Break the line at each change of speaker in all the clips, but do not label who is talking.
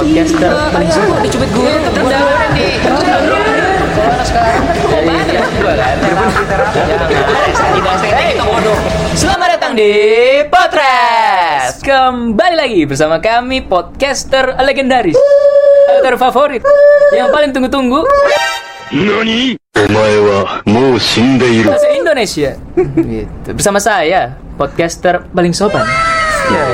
podcaster. Paling suka
di cubit guru terdahulu di? Selamat datang di Potres Kembali lagi bersama kami podcaster legendaris. Podcaster favorit, Yang paling tunggu-tunggu. Nani? Indonesia. Gitu. Bersama saya, podcaster paling sopan.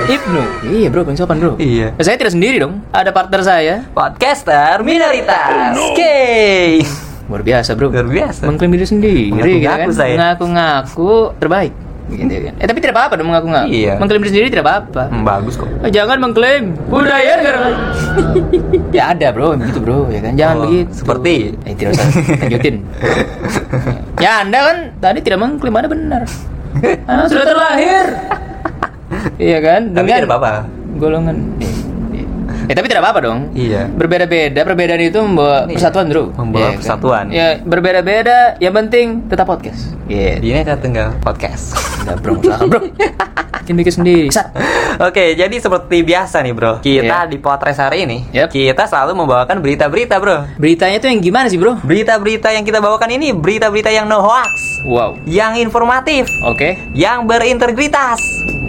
Ibnu Iya bro paling sopan bro
Iya.
Saya tidak sendiri dong Ada partner saya
Podcaster minoritas. Oke.
Luar biasa bro
Luar biasa.
Mengklaim diri sendiri
Mengaku-ngaku
gitu kan
saya.
Mengaku-ngaku terbaik gitu kan. Eh tapi tidak apa-apa dong mengaku-ngaku
Iya.
Mengklaim diri sendiri tidak apa-apa
Hmm, bagus kok.
Eh, Jangan mengklaim budaya negara lain. Ya ada bro, begitu bro ya kan. Jangan
Oh,
begitu.
seperti?
Eh tidak usah lanjutin. ya anda kan tadi tidak mengklaim anda benar. Anda sudah terlahir. Iya kan?
Tapi tidak apa-apa.
Golongan. Eh, eh, tapi tidak apa-apa dong.
Iya.
Berbeda-beda, perbedaan itu membawa
Iya.
persatuan bro.
Membawa
Iya kan?
persatuan.
Ya berbeda-beda, yang penting tetap podcast. Iya.
Ini kita tinggal podcast.
Nah, bro, bro. Bikin bikin sendiri.
Oke, jadi seperti biasa nih bro, kita
Iya.
di podcast hari ini,
Yap.
kita selalu membawakan berita-berita bro.
Beritanya tuh yang gimana sih bro?
Berita-berita yang kita bawakan ini berita-berita yang no hoax,
Wow.
yang informatif,
Oke.
yang berintegritas.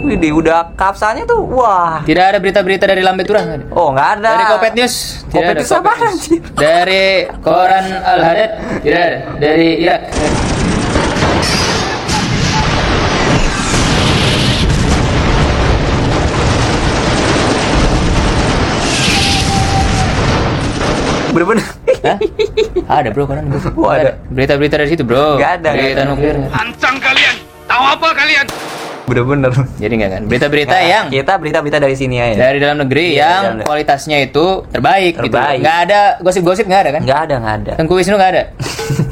Widih, udah kapsalnya tuh, wah.
Tidak ada berita-berita dari Lambe Turah?
Oh, nggak ada.
Dari Kopet News tidak
Kopet
ada.
News anjir?
Dari koran Al Hadad tidak ada. Dari Irak.
Bener-bener.
Hah? Ada bro koran bro.
Oh, ada.
Berita-berita dari situ bro.
Nggak ada,
Berita nuklir.
Ancang kalian! Tahu apa kalian?
Bener-bener.
Jadi nggak kan? Berita-berita
Nah,
yang
kita berita-berita dari sini aja.
dari dalam negeri
Iya,
yang
dalam-
kualitasnya itu terbaik, gitu.
Terbaik.
Nggak ada gosip-gosip nggak ada kan?
Nggak ada, nggak ada.
Tengku Wisnu nggak ada.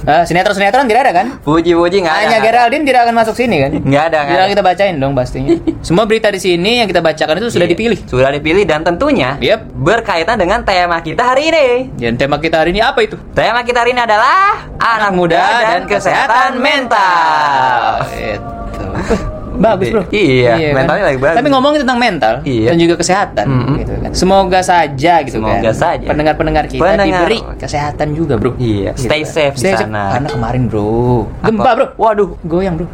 Ah, sinetron-sinetron tidak ada kan?
Puji-puji nggak ada.
Hanya
ada.
Geraldine tidak akan masuk sini kan?
Nggak ada, nggak ada.
kita bacain dong pastinya. Semua berita di sini yang kita bacakan itu sudah
Iya,
dipilih.
Sudah dipilih dan tentunya
Yep.
berkaitan dengan tema kita hari ini.
Dan tema kita hari ini apa itu?
Tema kita hari ini adalah anak muda dan kesehatan mental.
Itu. Bagus bro.
Iya, mentalnya lagi bagus.
Tapi ngomongin tentang mental
Iya.
dan juga kesehatan,
Mm-mm.
gitu kan. Semoga saja gitu
Semoga
kan.
saja.
Pendengar-pendengar kita
Pendengar.
diberi kesehatan juga bro.
Iya, stay safe di sana.
Karena kemarin bro, gempa
Apa?
bro.
Waduh.
Goyang bro.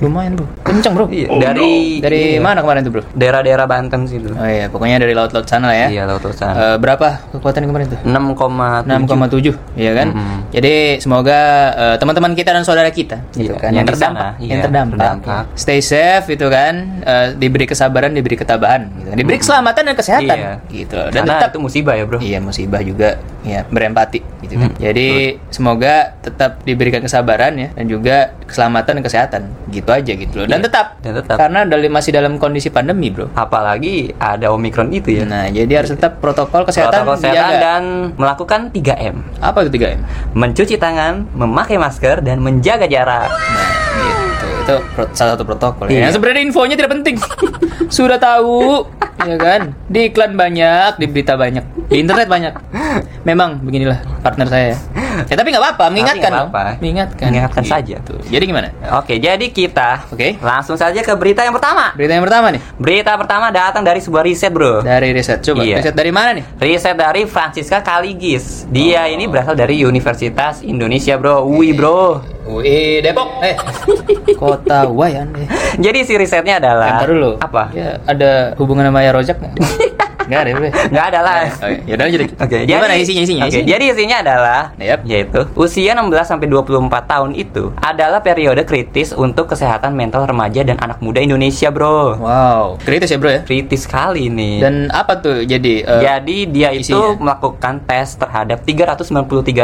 Lumayan bro. Kencang bro.
Iya, dari
Dari
iya,
mana kemarin tuh bro?
Daerah-daerah Banten situ.
Oh iya, pokoknya dari laut-laut sana lah ya.
Iya, laut sana.
Eh, berapa kekuatan kemarin tuh?
6,7
6,7 ya kan.
Mhm.
Jadi semoga eh, teman-teman kita dan saudara kita gitu
Iya,
kan
yang
yang terdampak,
sana,
yang
iya,
terdampak.
terdampak.
Stay safe itu kan, eh, diberi kesabaran, diberi ketabahan gitu. kan. Diberi keselamatan dan kesehatan
Iya.
gitu. Dan
Karena
tetap
itu musibah ya, Bro.
Iya, musibah juga ya berempati gitu kan.
Hmm,
Jadi semoga tetap diberikan kesabaran ya dan juga keselamatan dan kesehatan. Gitu aja gitu loh. Dan
Iya,
tetap
dan tetap.
karena dari masih dalam kondisi pandemi, Bro.
Apalagi ada Omikron itu ya.
Nah, jadi harus tetap protokol kesehatan,
Protokol kesehatan
dijaga.
dan melakukan 3M.
apa itu 3M?
Mencuci tangan, memakai masker dan menjaga jarak.
Nah, gitu. Itu salah satu protokol.
Iya.
Ya. Yang sebenarnya infonya tidak penting. Sudah tahu, ya kan? Di iklan banyak, di berita banyak, di internet banyak. Memang beginilah partner saya. Ya tapi nggak apa-apa, mengingatkan dong.
apa-apa.
Mengingatkan.
Mengingatkan
Gitu.
saja.
Jadi gimana?
Oke, jadi kita
Oke.
langsung saja ke berita yang pertama.
Berita yang pertama nih
Berita pertama datang dari sebuah riset, Bro.
dari riset. Coba
Iya.
riset dari mana nih?
Riset dari Francisca Kaligis. Dia
Oh.
ini berasal dari Universitas Indonesia, Bro. UI, Bro.
UI Depok. Eh. Kota Wayan. Eh.
Jadi si risetnya adalah
Bentar dulu.
Apa?
Ya, ada hubungan sama Rojak nggak? Nggak ada.
Nggak ada lah.
Oke, ya udah lanjut.
Oke,
gimana
jadi-
isinya isinya?
Oke,
isinya?
jadi isinya adalah
Yap.
yaitu usia 16 sampai 24 tahun itu adalah periode kritis untuk kesehatan mental remaja dan anak muda Indonesia, Bro.
Wow, kritis ya, Bro ya?
Kritis sekali nih.
Dan apa tuh jadi eh,
Jadi dia itu
isinya?
melakukan tes terhadap 393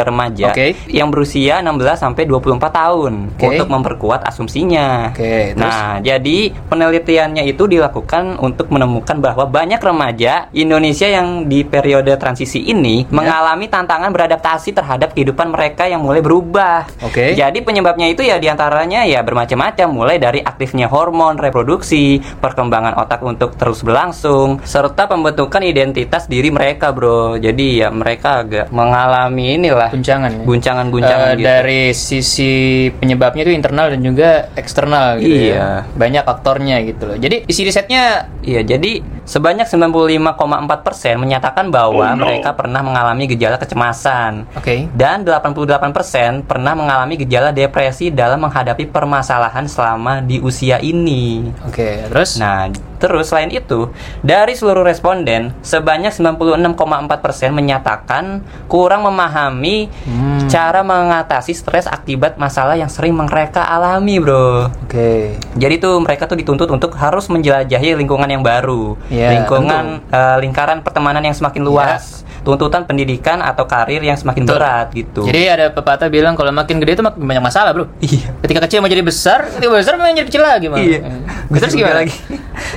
remaja
Oke.
yang berusia 16 sampai 24 tahun
Oke.
untuk memperkuat asumsinya.
Oke, terus?
Nah, jadi penelitiannya itu dilakukan untuk menemukan bahwa banyak remaja Indonesia yang di periode transisi ini
Ya.
mengalami tantangan beradaptasi terhadap kehidupan mereka yang mulai berubah.
Oke.
Jadi penyebabnya itu ya di antaranya ya bermacam-macam, mulai dari aktifnya hormon reproduksi, perkembangan otak untuk terus berlangsung, serta pembentukan identitas diri mereka, bro. Jadi ya mereka agak mengalami inilah
guncangan ya?
guncangan-guncangan
Eh,
gitu.
dari sisi penyebabnya itu internal dan juga eksternal gitu
Iya.
ya. Banyak faktornya gitu loh. Jadi isi risetnya
Iya, jadi sebanyak 95,4% menyatakan bahwa mereka pernah mengalami gejala kecemasan.
Oke.
Dan 88% pernah mengalami gejala depresi dalam menghadapi permasalahan selama di usia ini.
Oke, terus?
Nah, terus selain itu, dari seluruh responden, sebanyak 96,4% menyatakan kurang memahami
Hmm.
cara mengatasi stres akibat masalah yang sering mereka alami, Bro.
Oke.
Jadi tuh mereka tuh dituntut untuk harus menjelajahi lingkungan yang baru,
Iya,
lingkungan eh, lingkaran pertemanan yang semakin luas, tuntutan pendidikan atau karir yang semakin
Betul.
berat gitu.
Jadi ada pepatah bilang kalau makin gede itu makin banyak masalah, Bro.
iya.
Ketika kecil mau jadi besar, ketika besar mau jadi kecil lagi, Bang.
Iya.
Eh, Terus gimana
lagi?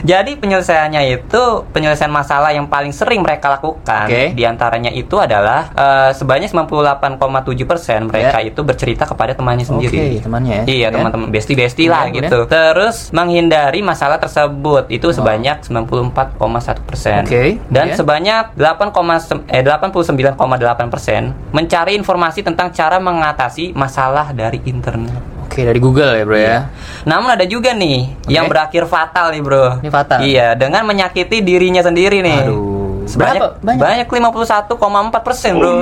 Jadi penyelesaiannya itu penyelesaian masalah yang paling sering mereka lakukan.
Oke.
Di antaranya itu adalah eh, sebanyak 98,7% mereka itu bercerita kepada temannya sendiri.
Oke, temannya ya.
Iya,
Ya.
teman-teman besti-besti lah
Kemudian,
gitu. Terus menghindari masalah tersebut itu sebanyak 94,1%.
Oke,
Dan
kemudian?
sebanyak 8, eh, 89,8% mencari informasi tentang cara mengatasi masalah dari internet.
Oke, dari Google ya, Bro ya.
Namun ada juga nih yang berakhir fatal nih bro.
Ini fatal.
Iya, dengan menyakiti dirinya sendiri nih.
Aduh.
Sebanyak
Berapa? Banyak?
banyak 51,4 persen bro.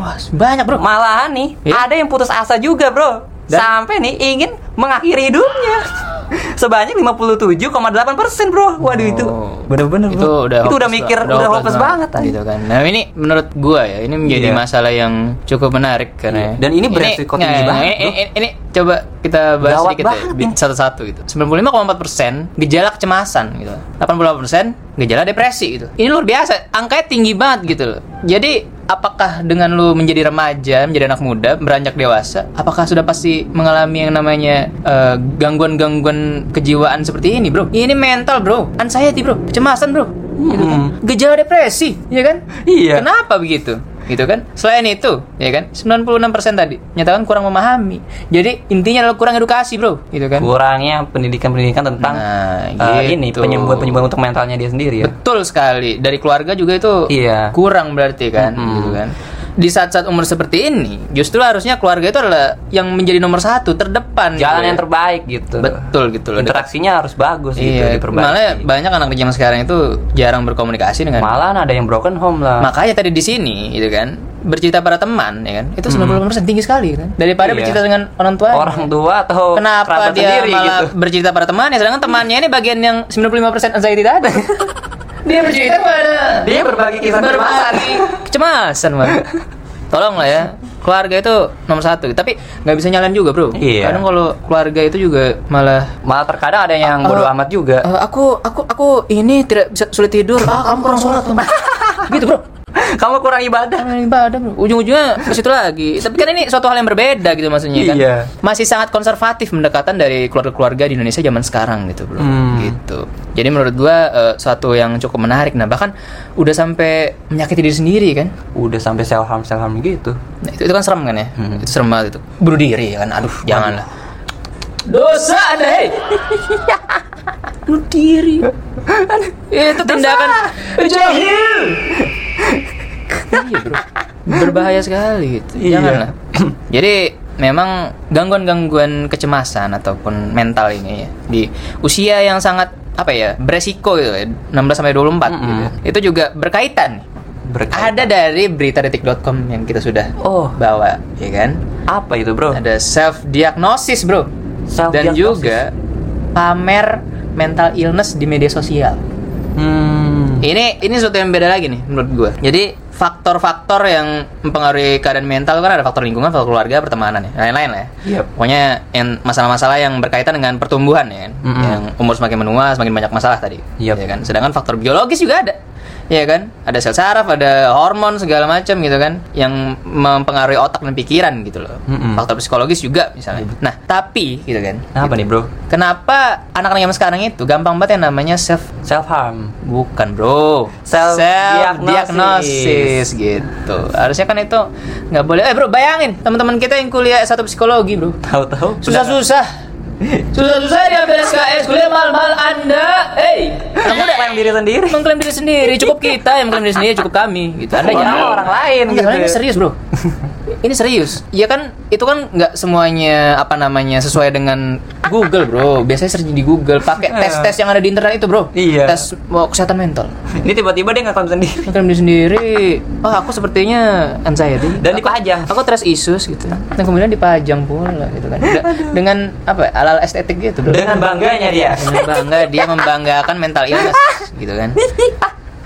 Wah, banyak, Bro.
Malahan nih
Iya.
ada yang putus asa juga bro.
Dan-
Sampai nih ingin mengakhiri hidupnya. Sebanyak 57,8 persen bro. Waduh itu
Oh.
bener-bener bro.
itu udah
itu udah
hopeless
mikir udah, hopeless banget.
gitu kan. Nah ini menurut gua ya ini menjadi
Iya.
masalah yang cukup menarik karena
Iya. Dan ini beresiko tinggi
nggak,
banget,
Ini,
bro.
ini, ini coba kita bahas
Gawat
sedikit ya,
banget
satu-satu gitu. 95,4 persen gejala kecemasan gitu. 88 persen gejala depresi gitu. Ini luar biasa, angkanya tinggi banget gitu loh. Jadi apakah dengan lu menjadi remaja, menjadi anak muda, beranjak dewasa, apakah sudah pasti mengalami yang namanya eh, gangguan-gangguan kejiwaan seperti ini, bro? Ini mental, bro. Anxiety, bro. Kecemasan, bro. Gitu kan. Gejala depresi, ya kan?
Iya.
Kenapa begitu? Gitu kan? Selain itu, ya kan? 96% tadi nyatakan kurang memahami. Jadi intinya adalah kurang edukasi, bro. Gitu kan?
Kurangnya pendidikan-pendidikan tentang
Nah,
eh, ini
gitu.
penyembuhan-penyembuhan untuk mentalnya dia sendiri ya.
Betul sekali. Dari keluarga juga itu
Iya.
kurang berarti kan,
Mm-mm.
gitu kan. Di saat-saat umur seperti ini, justru harusnya keluarga itu adalah yang menjadi nomor satu, terdepan.
Jalan
gitu
yang
ya.
terbaik gitu.
Betul gitu loh.
Interaksinya harus bagus gitu
Iya,
diperbaiki.
malah banyak anak zaman sekarang itu jarang berkomunikasi dengan
Malahan ada yang broken home lah.
Makanya tadi di sini gitu kan, bercerita pada teman ya kan. Itu 90% tinggi sekali kan. Daripada
Iya.
bercerita dengan orang tua.
Orang tua atau
Kenapa dia
sendiri
malah
gitu.
bercerita pada temannya sedangkan temannya ini bagian yang 95% anxiety tadi. dia bercerita pada
Dia berbagi kisah kecemasan.
berbagi kecemasan, Bang. Tolong lah ya. Keluarga itu nomor satu, tapi nggak bisa nyalain juga, bro.
Iya.
Kadang kalau keluarga itu juga malah
Malah terkadang ada yang
Ah,
bodo
ah,
amat juga.
"Eh, aku aku aku ini tidak bisa sulit tidur. Ah, kamu kurang sholat, Bang." gitu, bro.
Kamu kurang ibadah.
Karena ibadah bro. Ujung-ujungnya ke situ lagi. Tapi kan ini suatu hal yang berbeda gitu maksudnya kan.
Iya.
Masih sangat konservatif pendekatan dari keluarga-keluarga di Indonesia zaman sekarang gitu bro.
Hmm.
Gitu. Jadi menurut gua eh, suatu yang cukup menarik. Nah bahkan udah sampai menyakiti diri sendiri kan.
Udah sampai self harm self harm gitu.
Nah, itu, itu kan serem kan ya.
Hmm.
Itu serem banget itu. Bunuh diri kan. Aduh janganlah. Dosa hei. Bunuh diri. itu tindakan jahil. iya bro berbahaya sekali gitu
Iya.
janganlah jadi memang gangguan-gangguan kecemasan ataupun mental ini ya di usia yang sangat apa ya beresiko gitu ya 16 sampai 24
Mm-mm.
gitu itu juga berkaitan
Berkaitan.
ada dari beritadetik.com yang kita sudah
Oh.
bawa ya kan
Apa itu, Bro?
ada self diagnosis bro dan
Self-diagnosis.
juga pamer mental illness di media sosial
Hmm.
ini ini sesuatu yang beda lagi nih menurut gue. Jadi faktor-faktor yang mempengaruhi keadaan mental kan ada faktor lingkungan, faktor keluarga, pertemanan ya, lain-lain lah ya.
Yep.
Pokoknya yang masalah-masalah yang berkaitan dengan pertumbuhan ya kan.
Mm-mm.
Yang umur semakin menua, semakin banyak masalah tadi.
Yep.
Ya kan. Sedangkan faktor biologis juga ada. Ya kan? Ada sel saraf, ada hormon segala macam gitu kan yang mempengaruhi otak dan pikiran gitu loh.
Mm-mm.
Faktor psikologis juga misalnya. Nah, tapi gitu kan.
Apa nih, Bro?
Kenapa anak-anak zaman sekarang itu gampang banget yang namanya self
Self harm.
Bukan bro,
Self
diagnosis gitu. Harusnya kan itu nggak boleh. Eh bro, bayangin teman-teman kita yang kuliah satu psikologi bro,
Tahu-tahu
susah-susah Susah-susah diambil SKS, kuliah mahal-mahal Anda. Hey, anak muda
Klaim diri sendiri.
mengklaim diri sendiri, cukup kita yang mengklaim diri sendiri, cukup kami gitu. Anda jangan
orang lain
Enggak,
gitu.
ini serius, Bro. ini serius. Ya kan itu kan nggak semuanya apa namanya sesuai dengan Google, Bro. Biasanya searching di Google, pakai tes-tes yang ada di internet itu, Bro.
Iya.
Tes oh, kesehatan mental.
Ini tiba-tiba dia ngeklaim sendiri.
Mengklaim diri sendiri. Oh, aku sepertinya anxiety.
Dan
Aku-
dipajang.
Aku trust issues gitu. Dan kemudian dipajang pula gitu kan. De- dengan apa? Alal estetik gitu, Bro.
Dengan bangganya dia.
Dengan bangga dia membanggakan mental illness gitu kan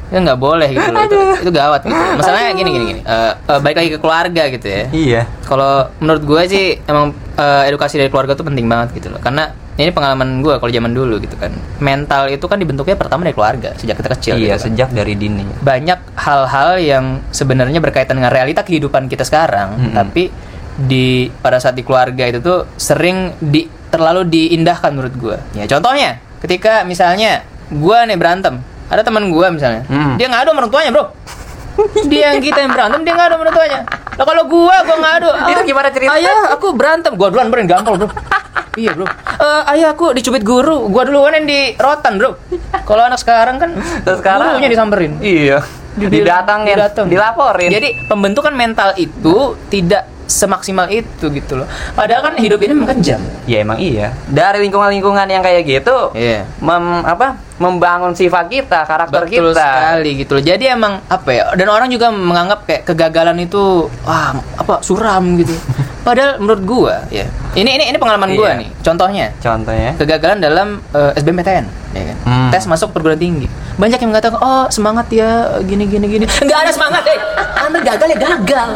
itu nggak boleh gitu loh itu, itu gawat gitu masalahnya gini gini gini Eh, eh, balik lagi ke keluarga gitu ya
Iya.
kalau menurut gue sih emang eh, edukasi dari keluarga tuh penting banget gitu loh karena ini pengalaman gue kalau zaman dulu gitu kan mental itu kan dibentuknya pertama dari keluarga sejak kita kecil
Iya,
gitu kan.
sejak dari dini.
banyak hal-hal yang sebenarnya berkaitan dengan realita kehidupan kita sekarang
Mm-mm.
tapi di pada saat di keluarga itu tuh sering di terlalu diindahkan menurut gue ya contohnya ketika misalnya gue nih berantem ada teman gue misalnya
Mm.
dia ngadu sama orang tuanya bro. Dia yang kita yang berantem dia ngadu sama orang tuanya. Lah kalau gue gue ngadu.
Itu gimana ceritanya?
ayah aku berantem. Gue duluan bro gampang bro. Iya bro. Eh, ayah aku dicubit guru. Gue duluan yang di rotan bro. Kalau anak sekarang kan
sekarang?
gurunya disamperin.
Iya. Didatangin,
Didateng.
dilaporin.
Jadi pembentukan mental itu tidak semaksimal itu gitu loh. Padahal kan hidup ini memang kejam.
Ya emang iya. Dari lingkungan-lingkungan yang kayak gitu,
Iya.
mem, apa? Membangun sifat kita, karakter
Betul
kita.
sekali gitu loh. Jadi emang apa ya? Dan orang juga menganggap kayak kegagalan itu wah apa suram gitu. Padahal menurut gua ya. Ini ini ini pengalaman gua
Iya.
nih. Contohnya
Contohnya.
kegagalan dalam eh, SBMPTN ya kan?
Hmm.
tes masuk perguruan tinggi banyak yang mengatakan oh semangat ya gini gini gini nggak ada semangat eh anda gagal ya gagal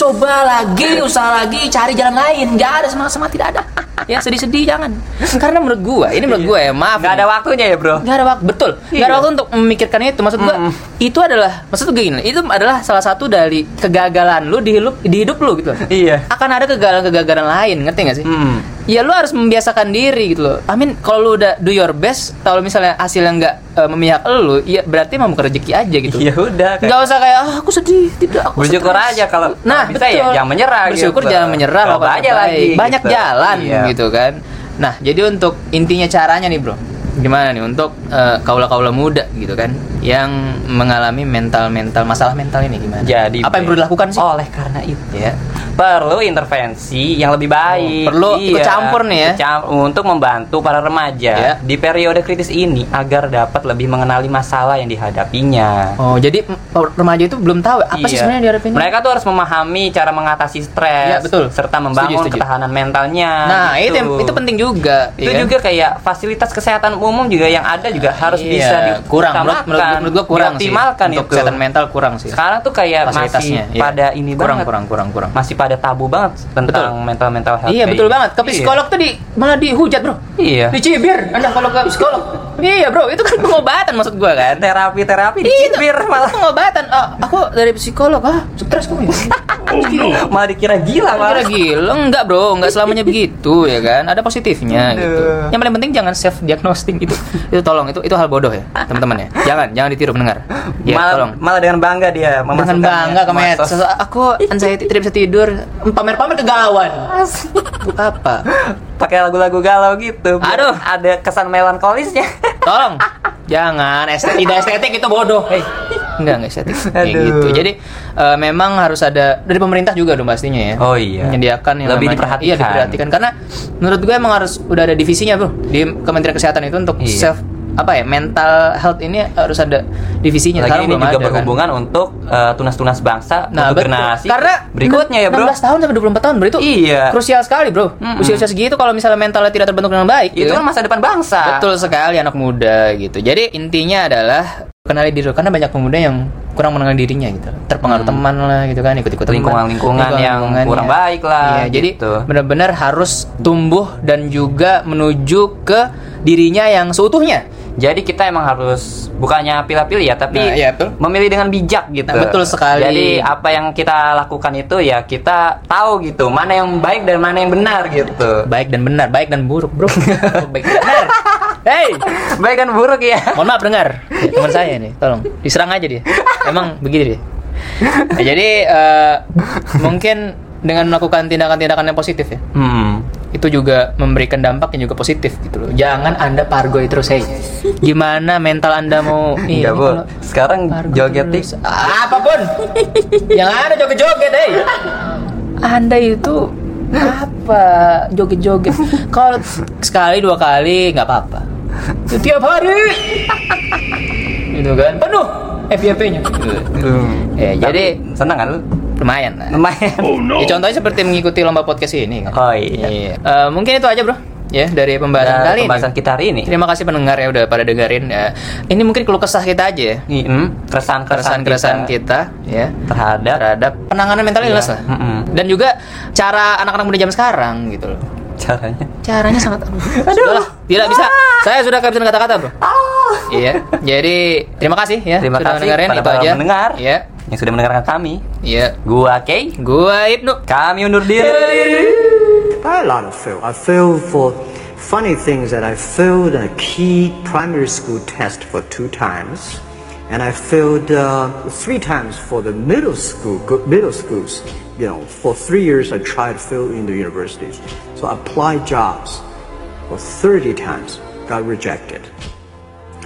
coba lagi usaha lagi cari jalan lain. Nggak ada semangat semangat tidak ada ya sedih sedih jangan karena menurut gua ini menurut gua ya maaf
Gak
nih.
ada waktunya ya, Bro.
Nggak ada waktu betul nggak ada
Iya.
waktu untuk memikirkan itu maksud gua
Mm-mm.
itu adalah maksud gue gini itu adalah salah satu dari kegagalan lu di hidup di hidup lu gitu
Iya.
akan ada kegagalan-kegagalan lain ngerti gak sih
Hmm.
ya lu harus membiasakan diri gitu loh. Amin kalau lu udah do your best, kalau misalnya hasilnya nggak eh, memihak lu, ya berarti bukan rezeki aja gitu.
Ya udah.
Nggak usah kayak ah aku sedih, tidak aku
Bersyukur
stres."
aja kalau-
nah
kalau bisa ya
betul.
jangan menyerah
Bersyukur
gitu.
jangan menyerah, lakukan
aja lagi.
Banyak
gitu.
jalan
Iya.
Gitu kan. Nah, jadi untuk intinya caranya nih, Bro. Gimana nih untuk eh, kaula-kaula muda gitu kan yang mengalami mental-mental masalah mental ini gimana?
Jadi
apa yang perlu dilakukan sih?
Oleh karena itu
Ya.
perlu intervensi yang lebih baik.
Oh, perlu ikut campur nih ya.
ikut cam- untuk membantu para remaja
Ya.
di periode kritis ini agar dapat lebih mengenali masalah yang dihadapinya.
Oh, jadi remaja itu belum tahu apa sih
Iya.
sebenarnya yang dihadapin?
Mereka tuh harus memahami cara mengatasi stres,
Iya, betul.
serta membangun
Setuju, setuju.
ketahanan mentalnya.
Nah,
gitu.
itu itu penting juga.
Itu
ya
juga kayak fasilitas kesehatan umum juga yang ada juga harus
Iya,
bisa
kurang menurut menurut, menurut gua kurang sih.
dioptimalkan
Untuk
itu.
kesehatan mental kurang sih.
Sekarang tuh kayak masih
iya.
pada ini
kurang,
banget.
kurang kurang kurang
Masih pada tabu banget tentang mental mental health.
Iya betul banget. Ke
Iya.
psikolog tuh di malah dihujat bro.
Iya.
Dicibir. Anda kalau ke psikolog. iya bro, itu kan pengobatan maksud gua kan.
Terapi terapi
Iya, itu
dicibir malah
pengobatan. Ah, aku dari psikolog. Ah, stres kamu ya.
malah dikira gila malah.
gila enggak bro, enggak selamanya begitu ya kan. Ada positifnya gitu. Yang paling penting jangan self diagnosing itu. Itu tolong itu itu hal bodoh ya, teman-teman ya. Jangan, jangan ditiru mendengar. Ya,
malah,
tolong.
malah dengan bangga dia
dengan bangga ke
ke
medsos.
medsos.
Aku anxiety tidak bisa tidur, pamer-pamer kegalauan. Untuk apa?
pakai lagu-lagu galau gitu
Aduh.
ada kesan melankolisnya
Tolong, jangan estetik, tidak estetik itu bodoh. Hei, enggak enggak estetik. Kayak
Aduh.
gitu. Jadi eh, memang harus ada dari pemerintah juga dong pastinya ya.
Oh iya.
Menyediakan yang
Lebih
namanya-
diperhatikan.
Iya diperhatikan karena menurut gue emang harus udah ada divisinya bro di Kementerian Kesehatan itu untuk
Iya.
self apa ya mental health ini harus ada divisinya.
lagi
Sekarang
ini juga
ada, kan.
berhubungan untuk eh, tunas-tunas bangsa
Nah,
untuk
betul.
generasi
Karena
berikutnya ya bro
16 tahun sampai 24 tahun bro itu
Iya.
krusial sekali bro.
Mm-mm.
Usia-usia segitu kalau misalnya mentalnya tidak terbentuk dengan baik,
itu
ya
kan masa depan bangsa
Betul sekali anak muda gitu. Jadi intinya adalah kenali diri karena banyak pemuda yang kurang mengenal dirinya gitu. Terpengaruh
Hmm.
teman lah gitu kan, ikut-ikut teman.
Lingkungan-lingkungan yang kurang
ya.
baik lah,
Iya, jadi
gitu.
benar-benar harus tumbuh dan juga menuju ke dirinya yang seutuhnya.
Jadi kita emang harus bukannya pilih-pilih ya, tapi
Nah, iya,
memilih dengan bijak gitu.
Nah, betul sekali.
Jadi apa yang kita lakukan itu ya kita tahu gitu, mana yang baik dan mana yang benar gitu.
Baik dan benar, baik dan buruk, Bro. baik dan benar. Hey,
Baik dan buruk ya.
mohon maaf dengar. Ya, teman saya nih, tolong diserang aja dia. Emang begitu dia. Ya, jadi eh, mungkin dengan melakukan tindakan-tindakan yang positif ya.
Hmm.
Itu juga memberikan dampak yang juga positif gitu loh. Jangan Anda pargoi terus, hey. Gimana mental Anda mau ini
Bu.
kalau
Sekarang joget
terus? apa pun. yang ada joget-joget, hey. Anda itu apa joget-joget kalau sekali dua kali nggak apa-apa tiap hari itu kan penuh FYP-nya ya jadi
Senang kan lu?
Lumayan lah.
Lumayan.
Ya, contohnya seperti mengikuti lomba podcast ini kan.
Oh, iya.
Eh, mungkin itu aja bro. Ya dari pembahasan
Dan
kali
pembahasan
ini.
kita hari ini.
Terima kasih pendengar ya udah pada dengerin ya. Ini mungkin keluh kesah kita aja ya.
Hmm, keresahan-keresahan
Keresahan-keresahan
kita,
kita, ya
terhadap
terhadap penanganan mental illness
Iya.
lah.
Mm-mm.
Dan juga cara anak-anak muda zaman sekarang gitu loh.
caranya.
Caranya sangat aduh. Sudahlah, tidak bisa. Saya sudah kehabisan kata-kata, Bro. Iya. Jadi terima kasih ya
Terima
sudah
kasih
mendengarin
pada
itu aja.
pendengar.
Iya.
Yang sudah mendengarkan kami.
Iya.
Gua Kay,
Gua Ibnu.
kami undur diri.
I had lot of fail. I failed for funny things that I failed a key primary school test for two times, and I failed uh, three times for the middle school go- middle schools. You know, for three years I tried to fill in the universities. So I applied jobs for 30 times, got rejected.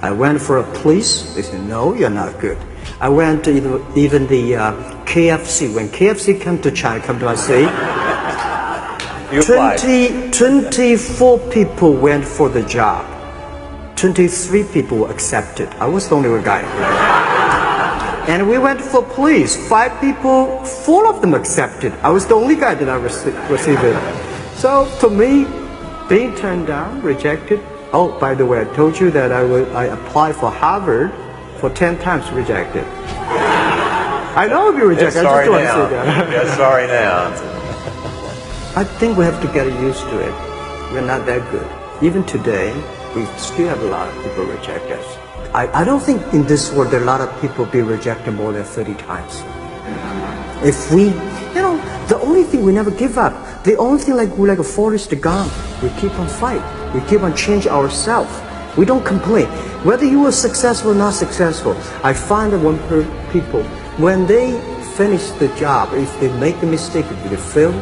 I went for a police. They said, no, you're not good. I went to even, even the uh, KFC. When KFC came to China, come to my city, 20, 24 people went for the job. 23 people accepted. I was the only one guy. And we went for police. Five people, four of them accepted. I was the only guy that I rece- received it. So to me, being turned down, rejected. Oh, by the way, I told you that I would I applied for Harvard for 10 times rejected. I know be rejected. I
sorry
just don't
now.
want to say that.
Yeah, sorry now.
I think we have to get used to it. We're not that good. Even today, we still have a lot of people reject us. I, I don't think in this world there are a lot of people be rejected more than 30 times. If we, you know, the only thing we never give up. The only thing like we're like a Forrest Gump. We keep on fight. We keep on change ourselves. We don't complain. Whether you are successful or not successful, I find that when people, when they finish the job, if they make a mistake, if they fail,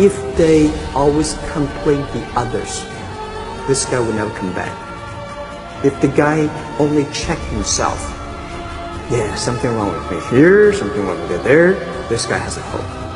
if they always complain the others, this guy will never come back. If the guy only check himself, yeah, something wrong with me here, something wrong with me there, this guy has a hope.